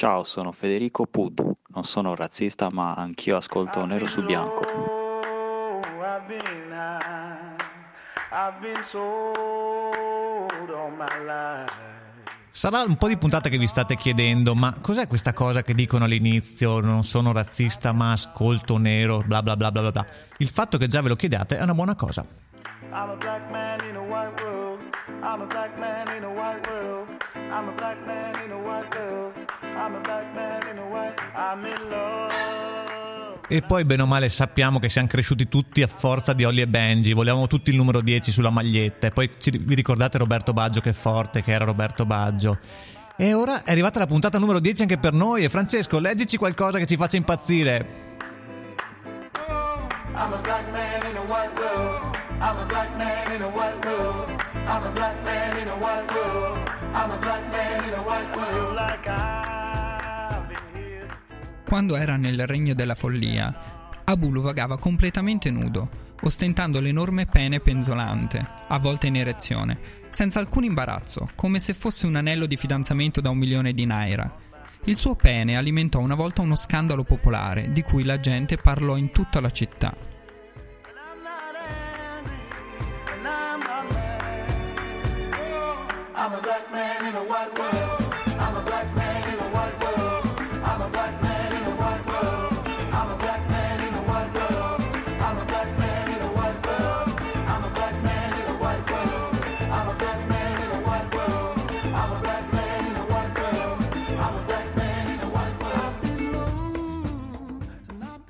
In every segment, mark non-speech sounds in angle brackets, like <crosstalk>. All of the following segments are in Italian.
Ciao, sono Federico Puddu. Non sono razzista, ma anch'io ascolto nero su bianco. Sarà un po' di puntate che vi state chiedendo, ma cos'è questa cosa che dicono all'inizio? Non sono razzista, ma ascolto nero, bla bla bla bla bla. Il fatto che già ve lo chiediate è una buona cosa. I'm a black man in a white world. I'm a black man in a white world. I'm a black man in a white world. I'm a black man in a white. I'm in love. E poi, bene o male, sappiamo che siamo cresciuti tutti a forza di Ollie e Benji. Volevamo tutti il numero 10 sulla maglietta. E poi ci- vi ricordate Roberto Baggio che forte che era Roberto Baggio. E ora è arrivata la puntata numero 10 anche per noi. E Francesco, leggici qualcosa che ci faccia impazzire. I'm a black man in a white world. I'm a black man in a white world. I'm a black man in a white world. I'm a black man in a white world. Feel like I've been here. Quando era nel regno della follia, Abulu vagava completamente nudo, ostentando l'enorme pene penzolante, a volte in erezione, senza alcun imbarazzo, come se fosse un anello di fidanzamento da un milione di naira. Il suo pene alimentò una volta uno scandalo popolare, di cui la gente parlò in tutta la città.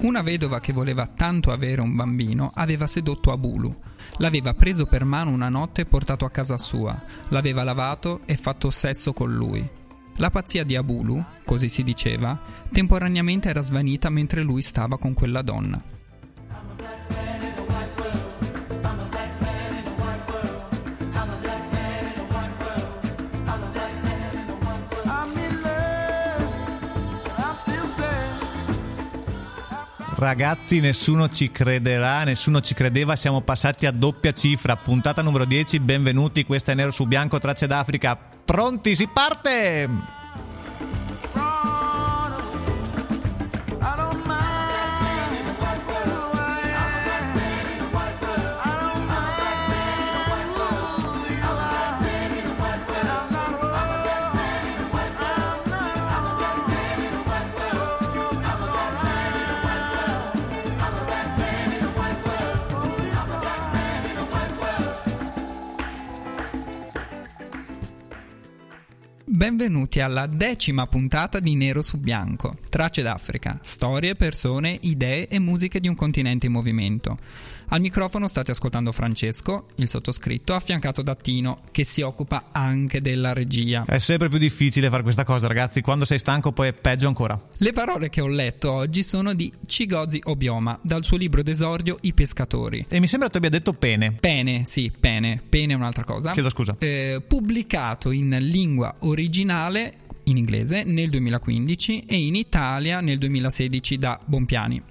Una vedova che voleva tanto avere un bambino aveva sedotto Abulu. L'aveva preso per mano una notte e portato a casa sua, l'aveva lavato e fatto sesso con lui. La pazzia di Abulu, così si diceva, temporaneamente era svanita mentre lui stava con quella donna. Ragazzi, nessuno ci crederà, nessuno ci credeva, siamo passati a doppia cifra. Puntata numero 10, benvenuti, questa è Nero su Bianco, Tracce d'Africa. Pronti, si parte! Benvenuti alla decima puntata di Nero su Bianco, Tracce d'Africa, storie, persone, idee e musiche di un continente in movimento. Al microfono state ascoltando Francesco, il sottoscritto, affiancato da Tino, che si occupa anche della regia. È sempre più difficile fare questa cosa, ragazzi. Quando sei stanco, poi è peggio ancora. Le parole che ho letto oggi sono di Chigozi Obioma, dal suo libro d'esordio I pescatori. E mi sembra tu abbia detto pene. Pene, sì, pene, pene è un'altra cosa. Chiedo scusa. Eh, pubblicato in lingua originale in inglese nel 2015 e in Italia nel 2016 da Bompiani.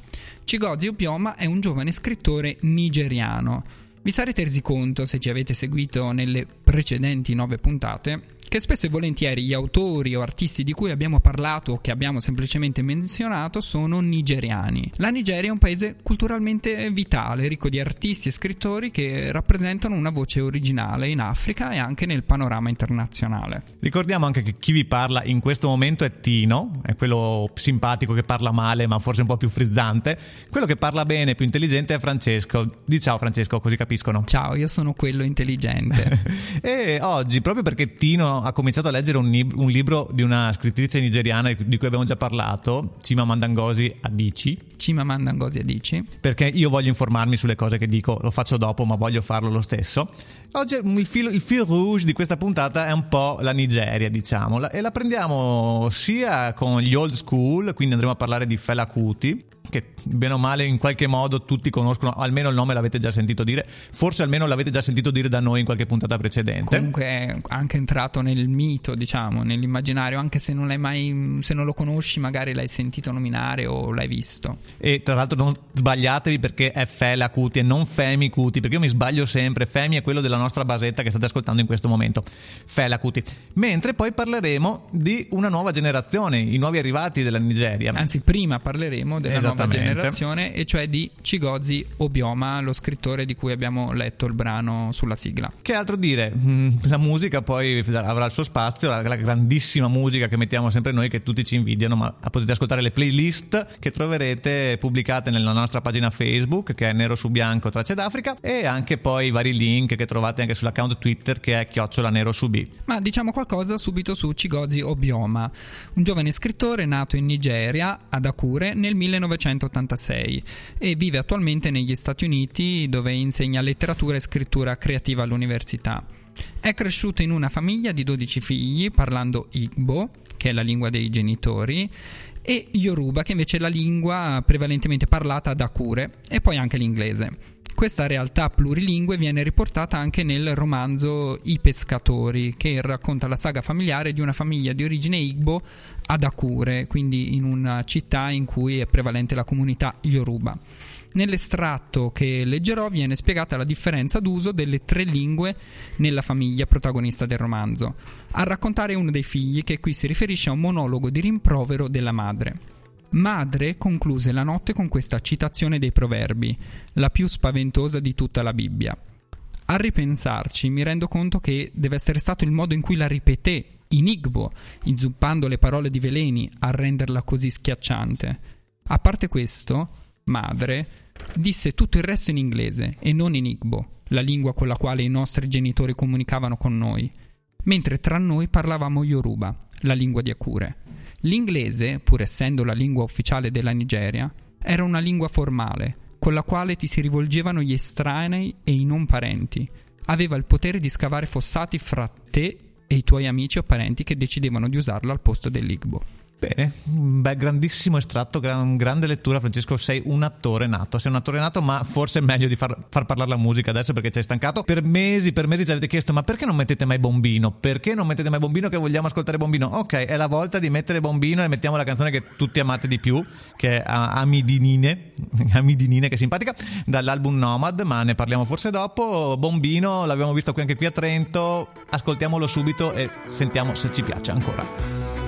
Chigozi Obioma è un giovane scrittore nigeriano. Vi sarete resi conto, se ci avete seguito nelle precedenti nove puntate, che spesso e volentieri gli autori o artisti di cui abbiamo parlato o che abbiamo semplicemente menzionato sono nigeriani. La Nigeria è un paese culturalmente vitale, ricco di artisti e scrittori che rappresentano una voce originale in Africa e anche nel panorama internazionale. Ricordiamo anche che chi vi parla in questo momento è Tino, è quello simpatico che parla male, ma forse un po' più frizzante. Quello che parla bene, più intelligente è Francesco. Di ciao Francesco, così capiscono. Ciao, io sono quello intelligente. <laughs> E oggi, proprio perché Tino ha cominciato a leggere un, lib- un libro di una scrittrice nigeriana di cui abbiamo già parlato, Cima Mandangosi Adici, Chimamanda Ngozi Adichie. perché io voglio informarmi sulle cose che dico, lo faccio dopo, ma voglio farlo lo stesso. Oggi il fil, il fil rouge di questa puntata è un po' la Nigeria, diciamo, e la prendiamo sia con gli old school, quindi andremo a parlare di Fela Kuti, che bene o male in qualche modo tutti conoscono, almeno il nome l'avete già sentito dire, forse almeno l'avete già sentito dire da noi in qualche puntata precedente. Comunque è anche entrato nel mito, diciamo, nell'immaginario, anche se non l'hai mai, se non lo conosci, magari l'hai sentito nominare o l'hai visto. E tra l'altro non sbagliatevi perché è Fela Cuti e non Femi Cuti, perché io mi sbaglio sempre, Femi è quello della nostra basetta che state ascoltando in questo momento, Fela Cuti. Mentre poi parleremo di una nuova generazione, i nuovi arrivati della Nigeria. Anzi, prima parleremo della nuova Esattamente. generazione, e cioè di Chigozi Obioma, lo scrittore di cui abbiamo letto il brano sulla sigla. Che altro dire? Mm, La musica poi avrà il suo spazio, la, la grandissima musica che mettiamo sempre noi, che tutti ci invidiano, ma potete ascoltare le playlist che troverete pubblicate nella nostra pagina Facebook, che è Nero su Bianco Tracce d'Africa, e anche poi i vari link che trovate anche sull'account Twitter che è chiocciola Nero su B. Ma diciamo qualcosa subito su Chigozi Obioma, un giovane scrittore nato in Nigeria, ad Akure, nel 1986 e vive attualmente negli Stati Uniti dove insegna letteratura e scrittura creativa all'università. È cresciuto in una famiglia di 12 figli parlando Igbo, che è la lingua dei genitori, e Yoruba, che invece è la lingua prevalentemente parlata ad Akure, e poi anche l'inglese. Questa realtà plurilingue viene riportata anche nel romanzo I pescatori, che racconta la saga familiare di una famiglia di origine Igbo ad Akure, quindi in una città in cui è prevalente la comunità Yoruba. Nell'estratto che leggerò viene spiegata la differenza d'uso delle tre lingue nella famiglia protagonista del romanzo. A raccontare uno dei figli che qui si riferisce a un monologo di rimprovero della madre. Madre concluse la notte con questa citazione dei proverbi, la più spaventosa di tutta la Bibbia. A ripensarci mi rendo conto che deve essere stato il modo in cui la ripeté in Igbo, inzuppando le parole di veleni a renderla così schiacciante. A parte questo, madre disse tutto il resto in inglese e non in Igbo, la lingua con la quale i nostri genitori comunicavano con noi, mentre tra noi parlavamo Yoruba, la lingua di Akure. L'inglese, pur essendo la lingua ufficiale della Nigeria, era una lingua formale, con la quale ti si rivolgevano gli estranei e i non parenti. Aveva il potere di scavare fossati fra te e i tuoi amici o parenti che decidevano di usarla al posto dell'Igbo. Bene, bel grandissimo estratto, gran- grande lettura Francesco, sei un attore nato, sei un attore nato ma forse è meglio di far, far parlare la musica adesso perché ci hai stancato. Per mesi, per mesi ci avete chiesto ma perché non mettete mai Bombino? Perché non mettete mai Bombino che vogliamo ascoltare Bombino? Ok, è la volta di mettere Bombino e mettiamo la canzone che tutti amate di più, che è Amidinine, <laughs> Amidinine che è simpatica, dall'album Nomad, ma ne parliamo forse dopo. Bombino l'abbiamo visto qui anche qui a Trento, ascoltiamolo subito e sentiamo se ci piace ancora.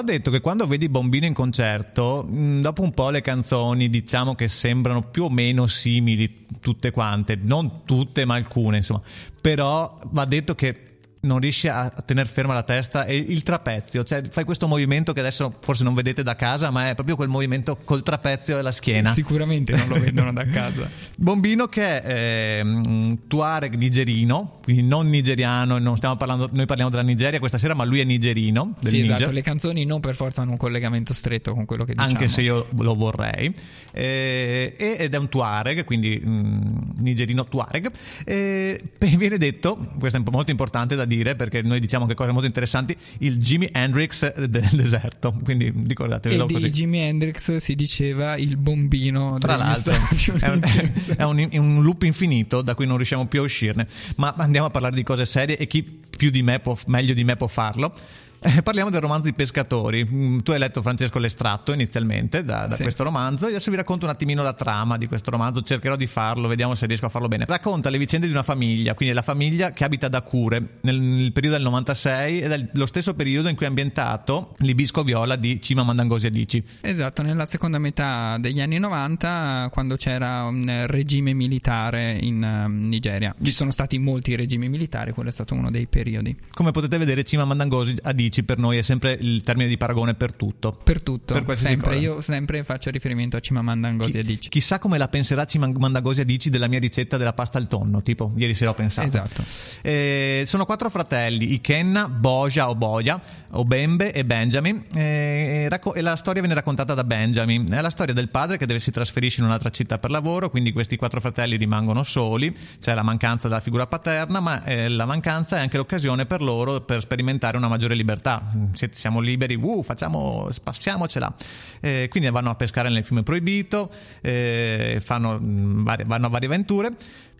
Va detto che quando vedi Bombino in concerto, mh, dopo un po' le canzoni diciamo che sembrano più o meno simili tutte quante, non tutte ma alcune insomma, però va detto che non riesci a tenere ferma la testa e il trapezio, cioè fai questo movimento che adesso forse non vedete da casa, ma è proprio quel movimento col trapezio e la schiena. Sicuramente non lo <laughs> vedono da casa. Bombino che è un tuareg nigerino, quindi non nigeriano, non stiamo parlando, noi parliamo della Nigeria questa sera, ma lui è nigerino. Del sì, Niger. esatto, le canzoni non per forza hanno un collegamento stretto con quello che diciamo. anche se io lo vorrei, Eh, ed è un Tuareg, quindi mm, nigerino Tuareg. Eh, <laughs> viene detto, questo è molto importante da dire perché noi diciamo che cose molto interessanti, il Jimi Hendrix del <laughs> deserto, quindi ricordatevelo E di così. Jimi Hendrix si diceva il bombino Tra l'altro <laughs> è un, <laughs> è un- è un loop infinito da cui non riusciamo più a uscirne, ma andiamo a parlare di cose serie e chi più di me può, meglio di me può farlo. Eh, parliamo del romanzo I pescatori. Mm, Tu hai letto Francesco l'estratto inizialmente da, da Sì. questo romanzo e adesso vi racconto un attimino la trama di questo romanzo. Cercherò di farlo, vediamo se riesco a farlo bene. Racconta le vicende di una famiglia, quindi la famiglia che abita ad Acure nel, nel periodo del 96 ed è lo stesso periodo in cui è ambientato l'Ibisco Viola di Cima Mandangosi Adici. Esatto, nella seconda metà degli anni 90, quando c'era un regime militare in ehm, Nigeria. Ci sono stati molti regimi militari, quello è stato uno dei periodi. Come potete vedere, Cima Mandangosi Adici per noi è sempre il termine di paragone per tutto. Per tutto, Per sempre. cosa. Io sempre faccio riferimento a Chimamanda Ngozi Adichie. Chissà come la penserà Cima Mandangosi Adici della mia ricetta della pasta al tonno, tipo ieri sera ho pensato. Esatto. Eh, sono quattro fratelli, Ikenna, Boja o Boja, Obembe e Benjamin. eh, racco- e la storia viene raccontata da Benjamin. È la storia del padre che deve si trasferisce in un'altra città per lavoro, quindi questi quattro fratelli rimangono soli. C'è la mancanza della figura paterna, ma eh, la mancanza è anche l'occasione per loro per sperimentare una maggiore libertà. Mm, siete- Siamo liberi, uh, facciamo, spassiamocela. Eh, quindi vanno a pescare nel fiume proibito, eh, fanno, mm, vanno a varie avventure.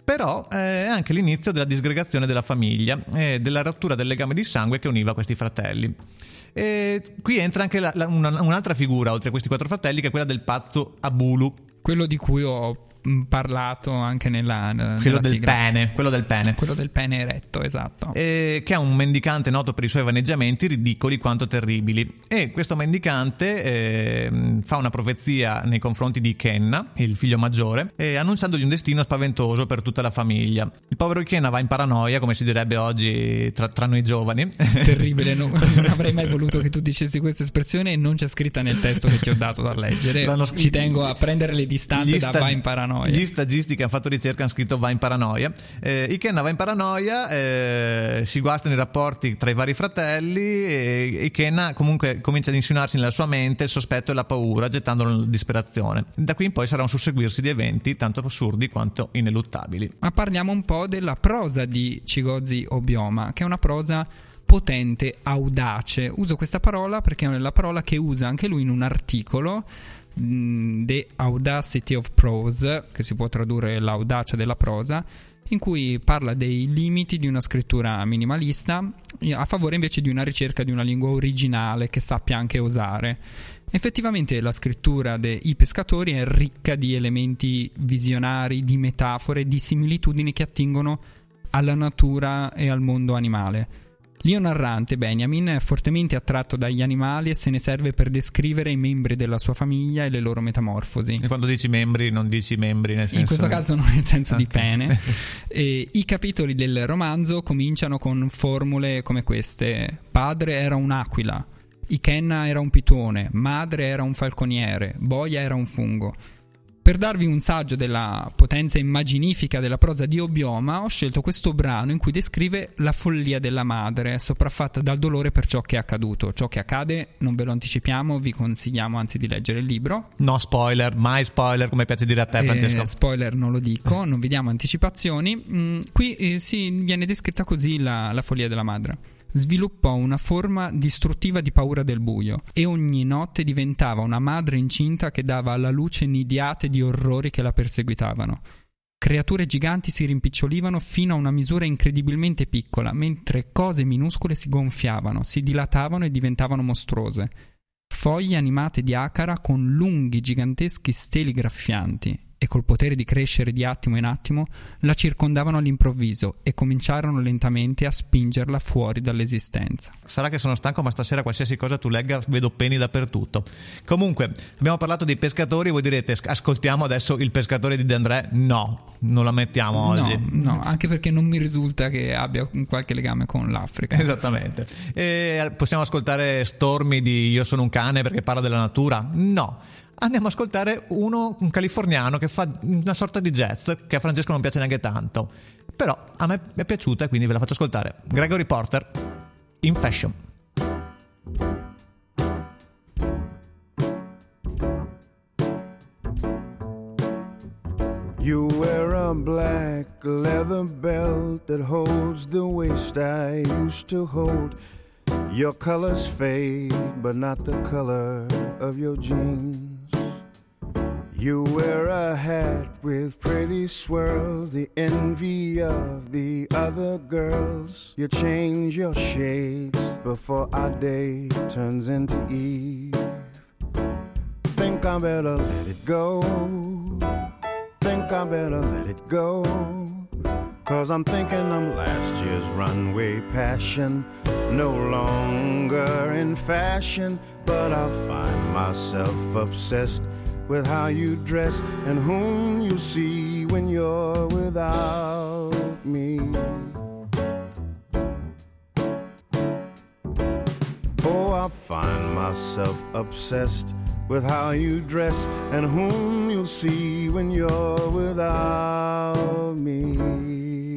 Però eh, è anche l'inizio della disgregazione della famiglia e della rottura del legame di sangue che univa questi fratelli. E qui entra anche la- la- una- un'altra figura oltre a questi quattro fratelli che è quella del pazzo Abulu, Quello di cui ho parlato anche nella, nella quello del sigla. pene, quello del pene. Quello del pene eretto, esatto. eh, che è un mendicante noto per i suoi vaneggiamenti ridicoli quanto terribili. E questo mendicante ehm, fa una profezia nei confronti di Kenna, il figlio maggiore, eh, annunciandogli un destino spaventoso per tutta la famiglia. Il povero Kenna va in paranoia, come si direbbe oggi tra, tra noi giovani. <laughs> Terribile, no- non avrei mai voluto che tu dicessi questa espressione e non c'è scritta nel testo che ti ho dato da leggere. L'hanno Ci tengo a prendere le distanze da va in paranoia. Gli stagisti che hanno fatto ricerca hanno scritto va in paranoia. Eh, Ikenna va in paranoia, eh, si guastano i rapporti tra i vari fratelli e Ikenna comunque comincia ad insinuarsi nella sua mente il sospetto e la paura, gettandolo nella disperazione. Da qui in poi sarà un susseguirsi di eventi tanto assurdi quanto ineluttabili. Ma parliamo un po' della prosa di Chigozi Obioma, che è una prosa potente, audace. Uso questa parola perché è la parola che usa anche lui in un articolo mh, The Audacity of Prose, che si può tradurre l'audacia della prosa, in cui parla dei limiti di una scrittura minimalista a favore invece di una ricerca di una lingua originale che sappia anche osare. Effettivamente la scrittura dei pescatori è ricca di elementi visionari, di metafore, di similitudini che attingono alla natura e al mondo animale. L'io narrante Benjamin è fortemente attratto dagli animali e se ne serve per descrivere i membri della sua famiglia e le loro metamorfosi. E quando dici membri non dici membri nel senso... In questo caso non nel senso di Ok. pene. <laughs> E I capitoli del romanzo cominciano con formule come queste: Padre era un'aquila, Ikenna era un pitone, madre era un falconiere, boia era un fungo. Per darvi un saggio della potenza immaginifica della prosa di Obioma, ho scelto questo brano in cui descrive la follia della madre, sopraffatta dal dolore per ciò che è accaduto. Ciò che accade, non ve lo anticipiamo, vi consigliamo anzi di leggere il libro. No spoiler, mai spoiler come piace dire a te Eh, Francesco. spoiler non lo dico, non vi diamo anticipazioni. Mm, qui eh, si viene descritta così la, la follia della madre. Sviluppò una forma distruttiva di paura del buio e ogni notte diventava una madre incinta che dava alla luce nidiate di orrori che la perseguitavano. Creature giganti si rimpicciolivano fino a una misura incredibilmente piccola, mentre cose minuscole si gonfiavano, si dilatavano e diventavano mostruose foglie animate di acara con lunghi giganteschi steli graffianti. E col potere di crescere di attimo in attimo, la circondavano all'improvviso e cominciarono lentamente a spingerla fuori dall'esistenza. Sarà che sono stanco, ma stasera qualsiasi cosa tu legga vedo peni dappertutto. Comunque, abbiamo parlato dei pescatori, voi direte ascoltiamo adesso il pescatore di De André? No, non la mettiamo oggi. No, no, anche perché non mi risulta che abbia qualche legame con l'Africa. Esattamente. E possiamo ascoltare Stormy di Io sono un cane perché parla della natura? No andiamo ad ascoltare uno, un californiano che fa una sorta di jazz che a Francesco non piace neanche tanto. Però a me è piaciuta quindi ve la faccio ascoltare. Gregory Porter, In Fashion. You wear a black leather belt that holds the waist I used to hold. Your colors fade, but not the color of your jeans. You wear a hat with pretty swirls, the envy of the other girls. You change your shades before our day turns into eve. Think I better let it go. Think I better let it go. Cause I'm thinking I'm last year's runway passion. No longer in fashion, but I find myself obsessed with how you dress and whom you see when you're without me. Oh, I find myself obsessed with how you dress and whom you'll see when you're without me.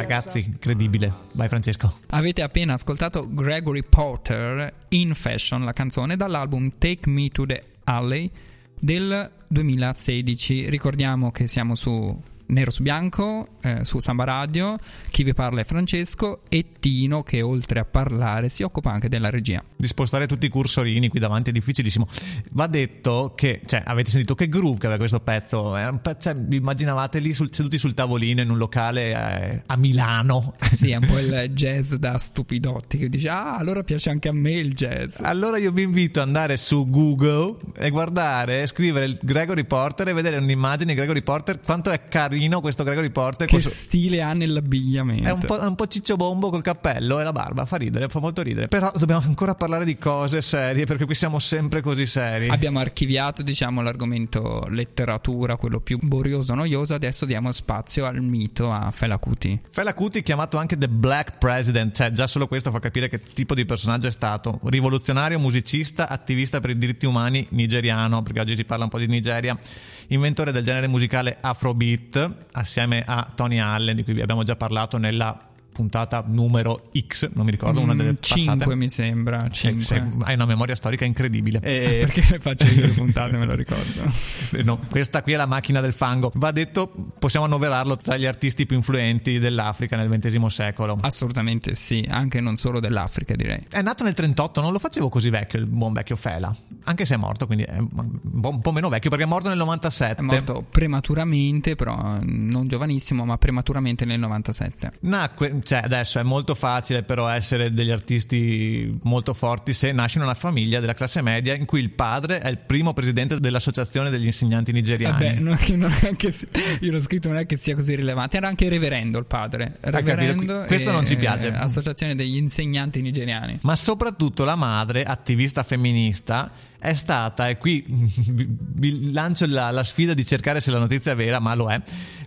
Ragazzi, incredibile. Vai Francesco. Avete appena ascoltato Gregory Porter in Fashion, la canzone dall'album Take Me to the Alley del 2016. Ricordiamo che siamo su nero su bianco eh, su Samba Radio. Chi vi parla è Francesco e Tino che oltre a parlare si occupa anche della regia. Di spostare tutti i cursorini qui davanti è difficilissimo. Va detto che, cioè, avete sentito che groove che aveva questo pezzo. pezzo cioè, vi immaginavate lì sul, seduti sul tavolino in un locale eh, a Milano. <laughs> Sì, è un po' il jazz da stupidotti che dice ah allora piace anche a me il jazz. Allora io vi invito ad andare su Google e guardare, scrivere il Gregory Porter e vedere un'immagine di Gregory Porter quanto è carino carino questo Gregory Porter. Che questo... stile ha nell'abbigliamento? È un po', un po' ciccio bombo col cappello e la barba, fa ridere, fa molto ridere. Però dobbiamo ancora parlare di cose serie perché qui siamo sempre così seri. Abbiamo archiviato, diciamo, l'argomento letteratura, quello più borioso, noioso. Adesso diamo spazio al mito a Fela Kuti. Fela Kuti, chiamato anche The Black President, cioè già solo questo fa capire che tipo di personaggio è stato. Rivoluzionario, musicista, attivista per i diritti umani nigeriano, perché oggi si parla un po' di Nigeria, inventore del genere musicale Afrobeat, assieme a Tony Allen, di cui abbiamo già parlato nella puntata numero X, non mi ricordo, una delle 5 passate. mi sembra. 5. Se, se, hai una memoria storica incredibile. E... Perché le faccio io le puntate, me lo ricordo. <laughs> no, questa qui è la macchina del fango. Va detto, possiamo annoverarlo tra gli artisti più influenti dell'Africa nel XX secolo. Assolutamente sì, anche non solo dell'Africa direi. È nato nel 38, non lo facevo così vecchio il buon vecchio Fela, anche se è morto, quindi è un po' meno vecchio perché è morto nel 97. È morto prematuramente, però non giovanissimo, ma prematuramente nel 97. Nacque cioè adesso è molto facile però essere degli artisti molto forti se nasci in una famiglia della classe media in cui il padre è il primo presidente dell'associazione degli insegnanti nigeriani. Vabbè, non, non sia, io l'ho scritto non è che sia così rilevante, era anche reverendo il padre. Reverendo Questo non ci piace. Associazione degli insegnanti nigeriani. Ma soprattutto la madre, attivista femminista, è stata, e qui <laughs> vi lancio la, la, sfida di cercare se la notizia è vera, ma lo è,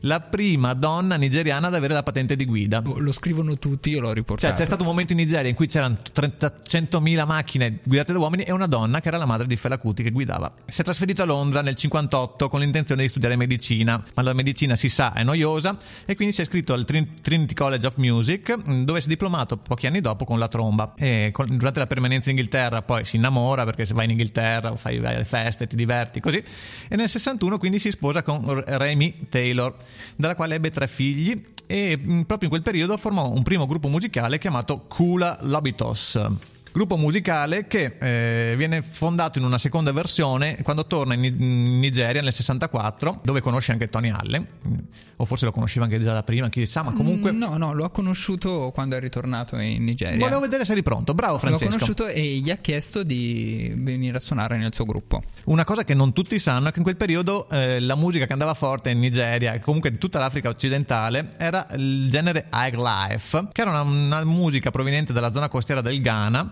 la prima donna nigeriana ad avere la patente di guida. Lo scrivono tutti, io l'ho riportato. Cioè, c'è stato un momento in Nigeria in cui c'erano 30, 100.000 macchine guidate da uomini e una donna che era la madre di Fela Kuti che guidava. Si è trasferito a Londra nel 58 con l'intenzione di studiare medicina, ma la medicina si sa è noiosa e quindi si è iscritto al Trinity College of Music dove si è diplomato pochi anni dopo con la tromba. E con, durante la permanenza in Inghilterra poi si innamora perché se vai in Inghilterra fai le feste, ti diverti così. E nel 61 quindi si sposa con Remy Taylor, dalla quale ebbe tre figli e mm, proprio in quel periodo formò un primo gruppo musicale chiamato Kula Lobitos. Gruppo musicale che eh, viene fondato in una seconda versione quando torna in, Ni- in Nigeria nel 64, dove conosce anche Tony Allen, o forse lo conosceva anche già da prima, chi sa, ma comunque... Mm, No, no, l'ho conosciuto quando è ritornato in Nigeria. Volevo vedere se eri pronto. Bravo L'ho Francesco. conosciuto e gli ha chiesto di venire a suonare nel suo gruppo. Una cosa che non tutti sanno è che in quel periodo eh, la musica che andava forte in Nigeria e comunque in tutta l'Africa occidentale era il genere high life, che era una, una musica proveniente dalla zona costiera del Ghana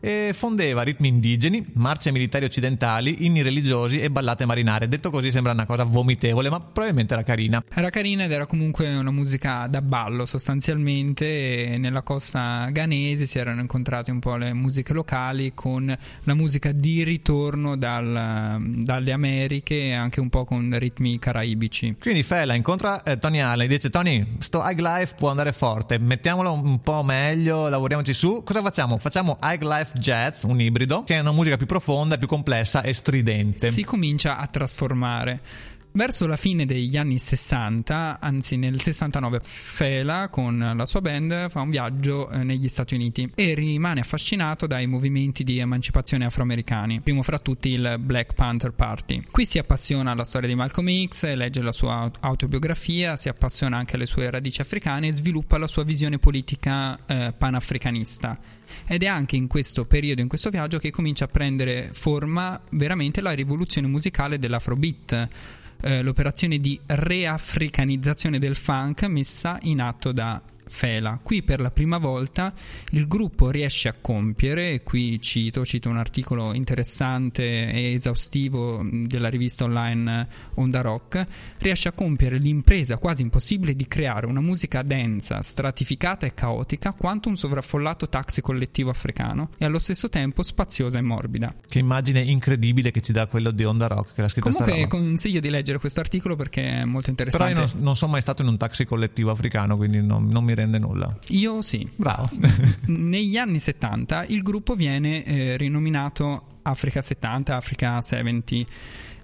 e fondeva ritmi indigeni, marce militari occidentali, inni religiosi e ballate marinare. Detto così sembra una cosa vomitevole, ma probabilmente era carina. Era carina ed era comunque una musica da ballo sostanzialmente. nella costa ghanese si erano incontrate un po' le musiche locali con la musica di ritorno dal- dalle Americhe e anche un po' con ritmi caraibici. Quindi Fela incontra eh, Tony Allen e dice Tony, sto high life può andare forte, mettiamolo un po' meglio, lavoriamoci su. Cosa facciamo? Facciamo high life jazz, un ibrido, che è una musica più profonda, più complessa e stridente. Si comincia a trasformare. Verso la fine degli anni 60, anzi nel 69, Fela con la sua band fa un viaggio eh, negli Stati Uniti e rimane affascinato dai movimenti di emancipazione afroamericani, primo fra tutti il Black Panther Party. Qui si appassiona alla storia di Malcolm X, legge la sua aut- autobiografia, si appassiona anche alle sue radici africane e sviluppa la sua visione politica eh, panafricanista. Ed è anche in questo periodo, in questo viaggio, che comincia a prendere forma veramente la rivoluzione musicale dell'Afrobeat, eh, l'operazione di reafricanizzazione del funk messa in atto da Fela. Qui per la prima volta il gruppo riesce a compiere, e qui cito, cito un articolo interessante e esaustivo della rivista online Onda Rock, riesce a compiere l'impresa quasi impossibile di creare una musica densa, stratificata e caotica quanto un sovraffollato taxi collettivo africano e allo stesso tempo spaziosa e morbida. Che immagine incredibile che ci dà quello di Onda Rock che l'ha scritto sta Comunque consiglio di leggere questo articolo perché è molto Però interessante. io non, non sono mai stato in un taxi collettivo africano, quindi non, non mi rende nulla. Io sì. Bravo. <laughs> Negli anni 70 il gruppo viene eh, rinominato Africa 70, Africa 70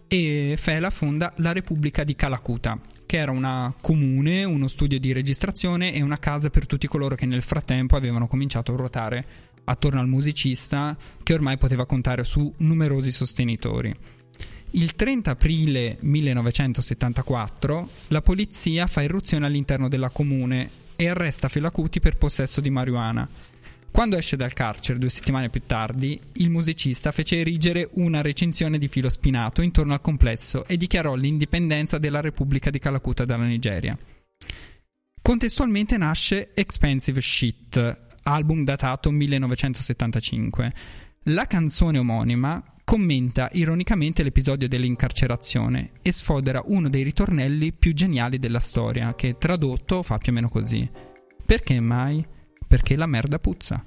e Fela fonda la Repubblica di Calacuta, che era una comune, uno studio di registrazione e una casa per tutti coloro che nel frattempo avevano cominciato a ruotare attorno al musicista che ormai poteva contare su numerosi sostenitori. Il 30 aprile 1974 la polizia fa irruzione all'interno della comune e arresta Felacuti per possesso di marijuana. Quando esce dal carcere due settimane più tardi, il musicista fece erigere una recinzione di filo spinato intorno al complesso e dichiarò l'indipendenza della Repubblica di Calacuta dalla Nigeria. Contestualmente nasce Expensive Shit, album datato 1975. La canzone omonima commenta ironicamente l'episodio dell'incarcerazione e sfodera uno dei ritornelli più geniali della storia, che tradotto fa più o meno così. Perché mai? Perché la merda puzza.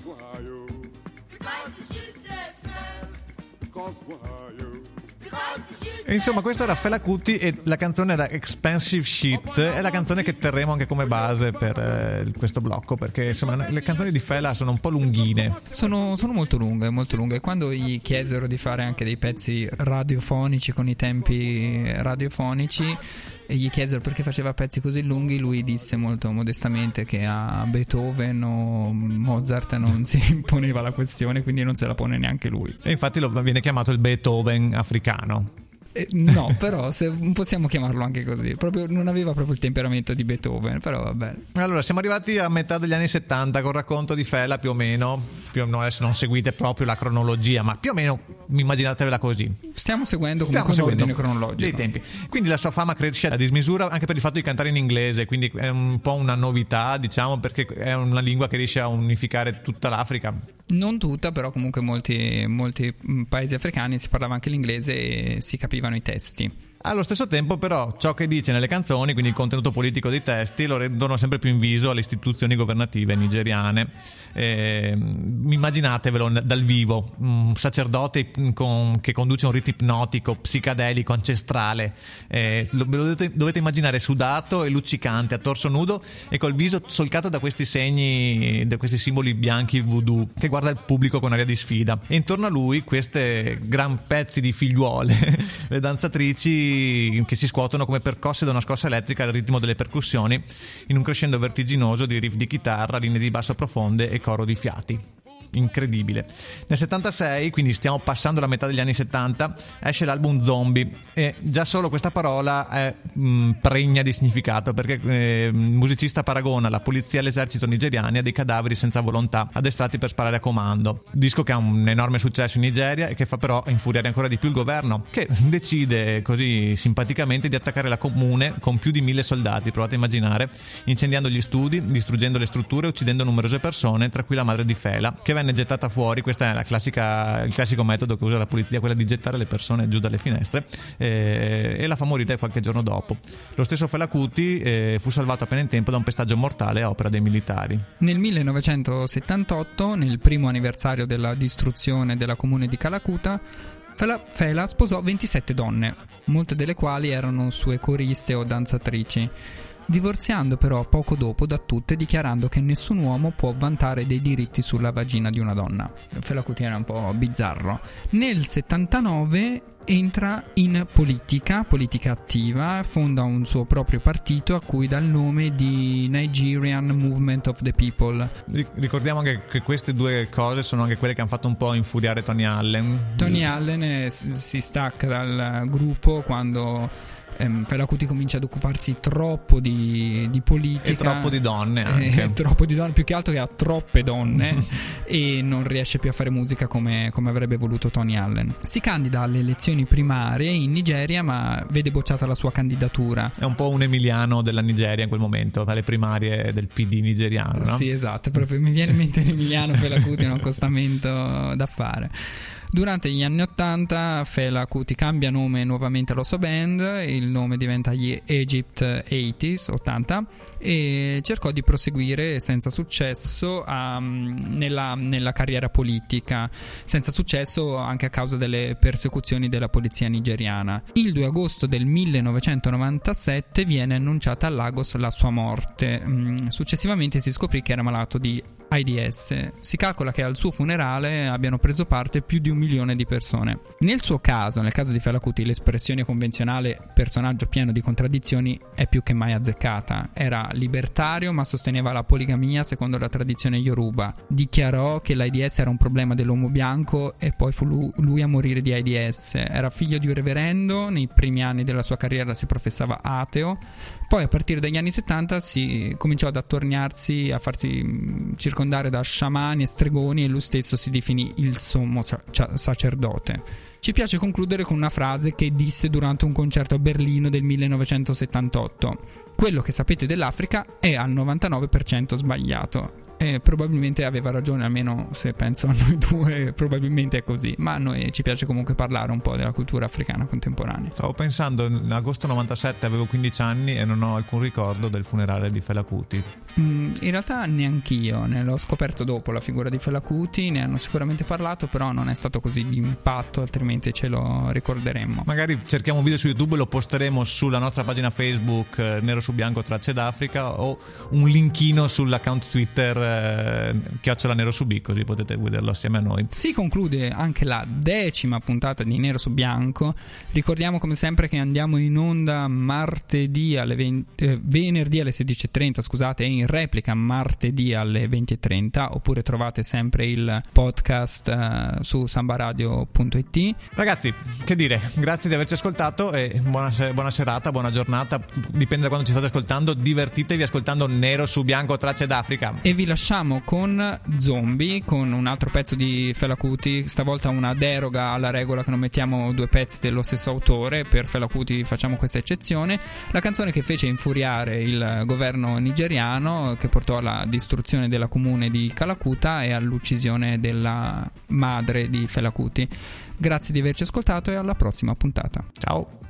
Because why yo? Because the shit they smell. Because why yo? Because the shit E insomma, questo era Fela Kuti e la canzone era Expensive Shit. È la canzone che terremo anche come base per eh, questo blocco. Perché insomma, le canzoni di Fela sono un po' lunghine. Sono, sono molto lunghe, molto lunghe. Quando gli chiesero di fare anche dei pezzi radiofonici con i tempi radiofonici, e gli chiesero perché faceva pezzi così lunghi, lui disse molto modestamente che a Beethoven o Mozart non <laughs> si poneva la questione, quindi non se la pone neanche lui. E infatti lo, viene chiamato il Beethoven africano. Eh, no, <laughs> però se possiamo chiamarlo anche così. Proprio, non aveva proprio il temperamento di Beethoven, però va bene. Allora, siamo arrivati a metà degli anni 70 con il racconto di Fela più o meno. Più o meno adesso non seguite proprio la cronologia, ma più o meno immaginatevela così. Stiamo seguendo Stiamo comunque un seguendo cronologico. dei tempi. Quindi la sua fama cresce a dismisura anche per il fatto di cantare in inglese, quindi è un po' una novità, diciamo, perché è una lingua che riesce a unificare tutta l'Africa. Non tutta, però comunque molti, molti paesi africani si parlava anche l'inglese e si capivano i testi. Allo stesso tempo, però, ciò che dice nelle canzoni, quindi il contenuto politico dei testi, lo rendono sempre più in alle istituzioni governative nigeriane. Eh, immaginatevelo dal vivo, un sacerdote con- che conduce un rito ipnotico, psicadelico, ancestrale. Eh, lo, lo dovete, dovete immaginare sudato e luccicante, a torso nudo e col viso solcato da questi segni, da questi simboli bianchi voodoo, che guarda il pubblico con aria di sfida. E intorno a lui queste gran pezzi di figliuole, <laughs> le danzatrici che si scuotono come percosse da una scossa elettrica al ritmo delle percussioni, in un crescendo vertiginoso di riff di chitarra, linee di basso profonde e coro di fiati. Incredibile. Nel 76, quindi stiamo passando la metà degli anni 70, esce l'album Zombie e già solo questa parola è mh, pregna di significato perché eh, il musicista paragona la polizia e l'esercito nigeriani a dei cadaveri senza volontà, addestrati per sparare a comando. Disco che ha un enorme successo in Nigeria e che fa però infuriare ancora di più il governo, che decide così simpaticamente di attaccare la comune con più di mille soldati, provate a immaginare, incendiando gli studi, distruggendo le strutture e uccidendo numerose persone, tra cui la madre di Fela, che venne gettata fuori. Questo è la classica, il classico metodo che usa la polizia, quella di gettare le persone giù dalle finestre, eh, e la fa morire qualche giorno dopo. Lo stesso Fela Kuti eh, fu salvato appena in tempo da un pestaggio mortale a opera dei militari. Nel 1978, nel primo anniversario della distruzione della comune di Calacuta, Fela sposò 27 donne, molte delle quali erano sue coriste o danzatrici, divorziando però poco dopo da tutte dichiarando che nessun uomo può vantare dei diritti sulla vagina di una donna. Fela Kuti era un po' bizzarro. Nel 79 entra in politica, politica attiva, fonda un suo proprio partito a cui dà il nome di Nigerian Movement of the People. Ri- Ricordiamo anche che queste due cose sono anche quelle che hanno fatto un po' infuriare Tony Allen. Tony Allen si stacca dal gruppo quando ehm, Fela Kuti comincia ad occuparsi troppo di, di politica E troppo di donne anche. Eh, <laughs> troppo di donne, più che altro che ha troppe donne <laughs> e non riesce più a fare musica come, come avrebbe voluto Tony Allen. Si candida alle elezioni primarie in Nigeria, ma vede bocciata la sua candidatura. È un po' un emiliano della Nigeria in quel momento, alle primarie del PD nigeriano, no? Sì, esatto, proprio mi viene in mente Emiliano Fela Kuti, un accostamento da fare. Durante gli anni 80 Fela Kuti cambia nome nuovamente alla sua band, il nome diventa gli Egypt 80s, 80 e cercò di proseguire senza successo a- nella, nella carriera politica, senza successo anche a causa delle persecuzioni della polizia nigeriana. Il 2 agosto del 1997 viene annunciata a Lagos la sua morte, Mm, successivamente si scoprì che era malato di AIDS. Si calcola che al suo funerale abbiano preso parte più di un milione di persone. Nel suo caso, nel caso di Fela Kuti, l'espressione convenzionale personaggio pieno di contraddizioni è più che mai azzeccata. Era libertario ma sosteneva la poligamia secondo la tradizione yoruba. Dichiarò che l'AIDS era un problema dell'uomo bianco e poi fu lu- lui a morire di AIDS. Era figlio di un reverendo, nei primi anni della sua carriera si professava ateo, poi a partire dagli anni 70 si cominciò ad attorniarsi, a farsi mh, circondare da sciamani e stregoni e lui stesso si definì il sommo cia- sacerdote. Ci piace concludere con una frase che disse durante un concerto a Berlino del 1978. Quello che sapete dell'Africa è al 99% sbagliato. E probabilmente aveva ragione, almeno se penso a noi <laughs> due, probabilmente è così. Ma a noi ci piace comunque parlare un po' della cultura africana contemporanea. Stavo pensando, in agosto 97 avevo 15 anni e non ho alcun ricordo del funerale di Fela Kuti. Mm, in realtà neanch'io, ne l'ho scoperto dopo la figura di Fela Kuti, ne hanno sicuramente parlato, però non è stato così di impatto, altrimenti ce lo ricorderemmo. Magari cerchiamo un video su YouTube e lo posteremo sulla nostra pagina Facebook eh, Nero su Bianco Tracce d'Africa o un linkino sull'account Twitter eh, chiocciola nero su B, così potete vederlo assieme a noi. Si conclude anche la decima puntata di Nero su Bianco. Ricordiamo come sempre che andiamo in onda martedì alle 20, eh, venerdì alle 16.30, scusate, e in replica martedì alle 20.30, oppure trovate sempre il podcast eh, su sambaradio.it. Ragazzi, che dire, grazie di averci ascoltato e buona, buona serata, buona giornata, dipende da quando ci state ascoltando, divertitevi ascoltando Nero su Bianco Tracce d'Africa. E vi lasciamo con Zombie, con un altro pezzo di Fela Kuti, stavolta una deroga alla regola che non mettiamo due pezzi dello stesso autore, per Fela Kuti facciamo questa eccezione, la canzone che fece infuriare il governo nigeriano, che portò alla distruzione della comune di Calacuta e all'uccisione della madre di Fela Kuti. Grazie di averci ascoltato e alla prossima puntata. Ciao.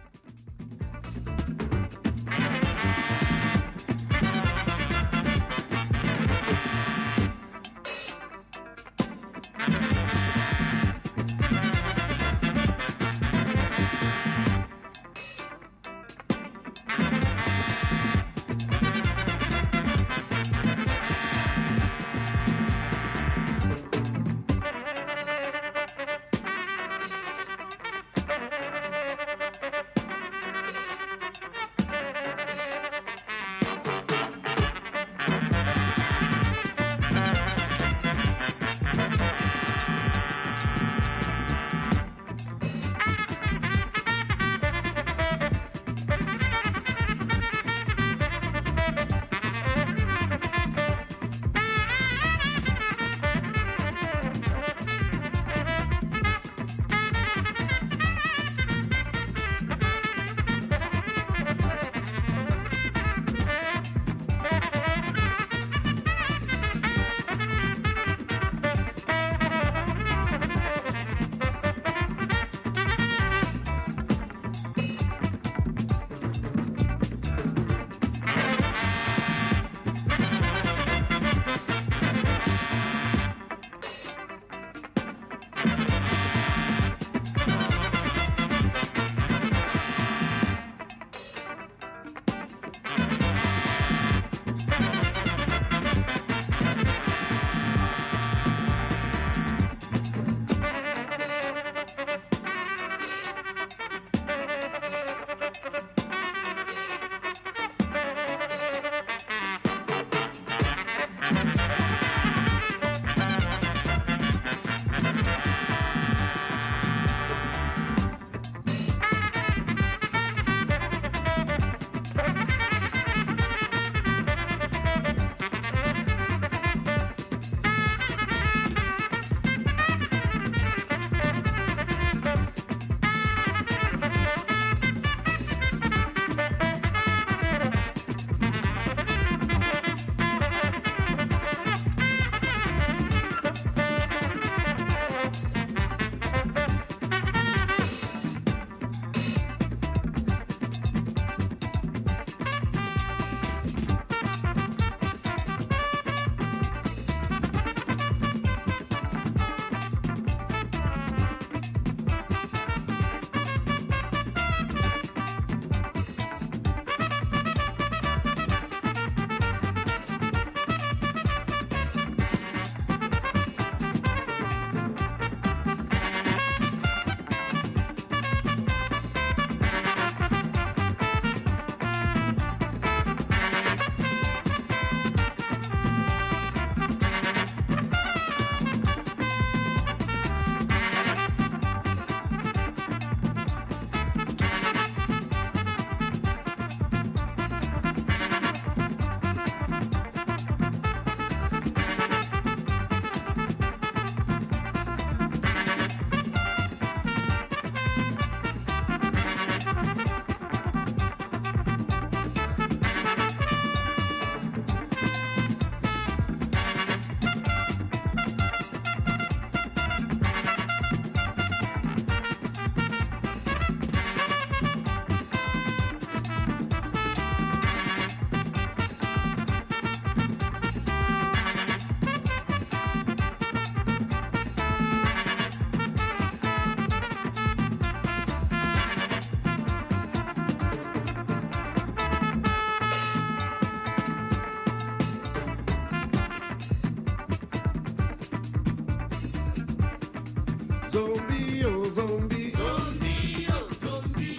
Oh zombie. Zombie, oh zombie.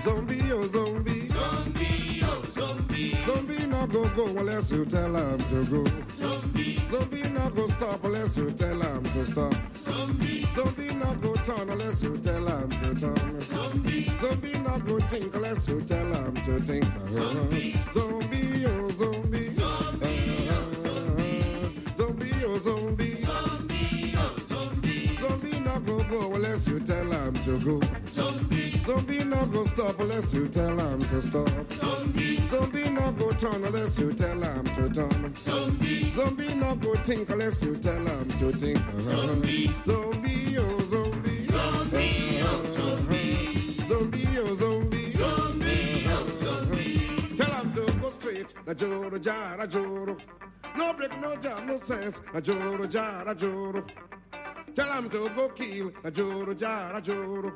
Zombie, oh zombie. Zombie, oh zombie. Zombie not go go unless you tell him to go. Zombie. Zombie not go stop unless you tell him to stop. Zombie. Zombie not go turn unless you tell him to turn. Zombie. Zombie not go think unless you tell him to think. Zombie. Zombie, oh zombie. Zombie, oh zombie. Zombie, oh. Zombie, go unless you tell him to go. Zombie. Zombie not go stop unless you tell him to stop. Zombie. Zombie not go turn unless you tell him to turn. Zombie. Zombie not go think unless you tell him to think. Zombie. Zombie, oh zombie. Zombie, oh zombie. Zombie, oh zombie. Zombie, oh zombie. Tell him to go straight. Na joro, jara, joro. No break, no jam, no sense. Na joro, jara, joro. Tell him to go kill. a joro, jara, joro.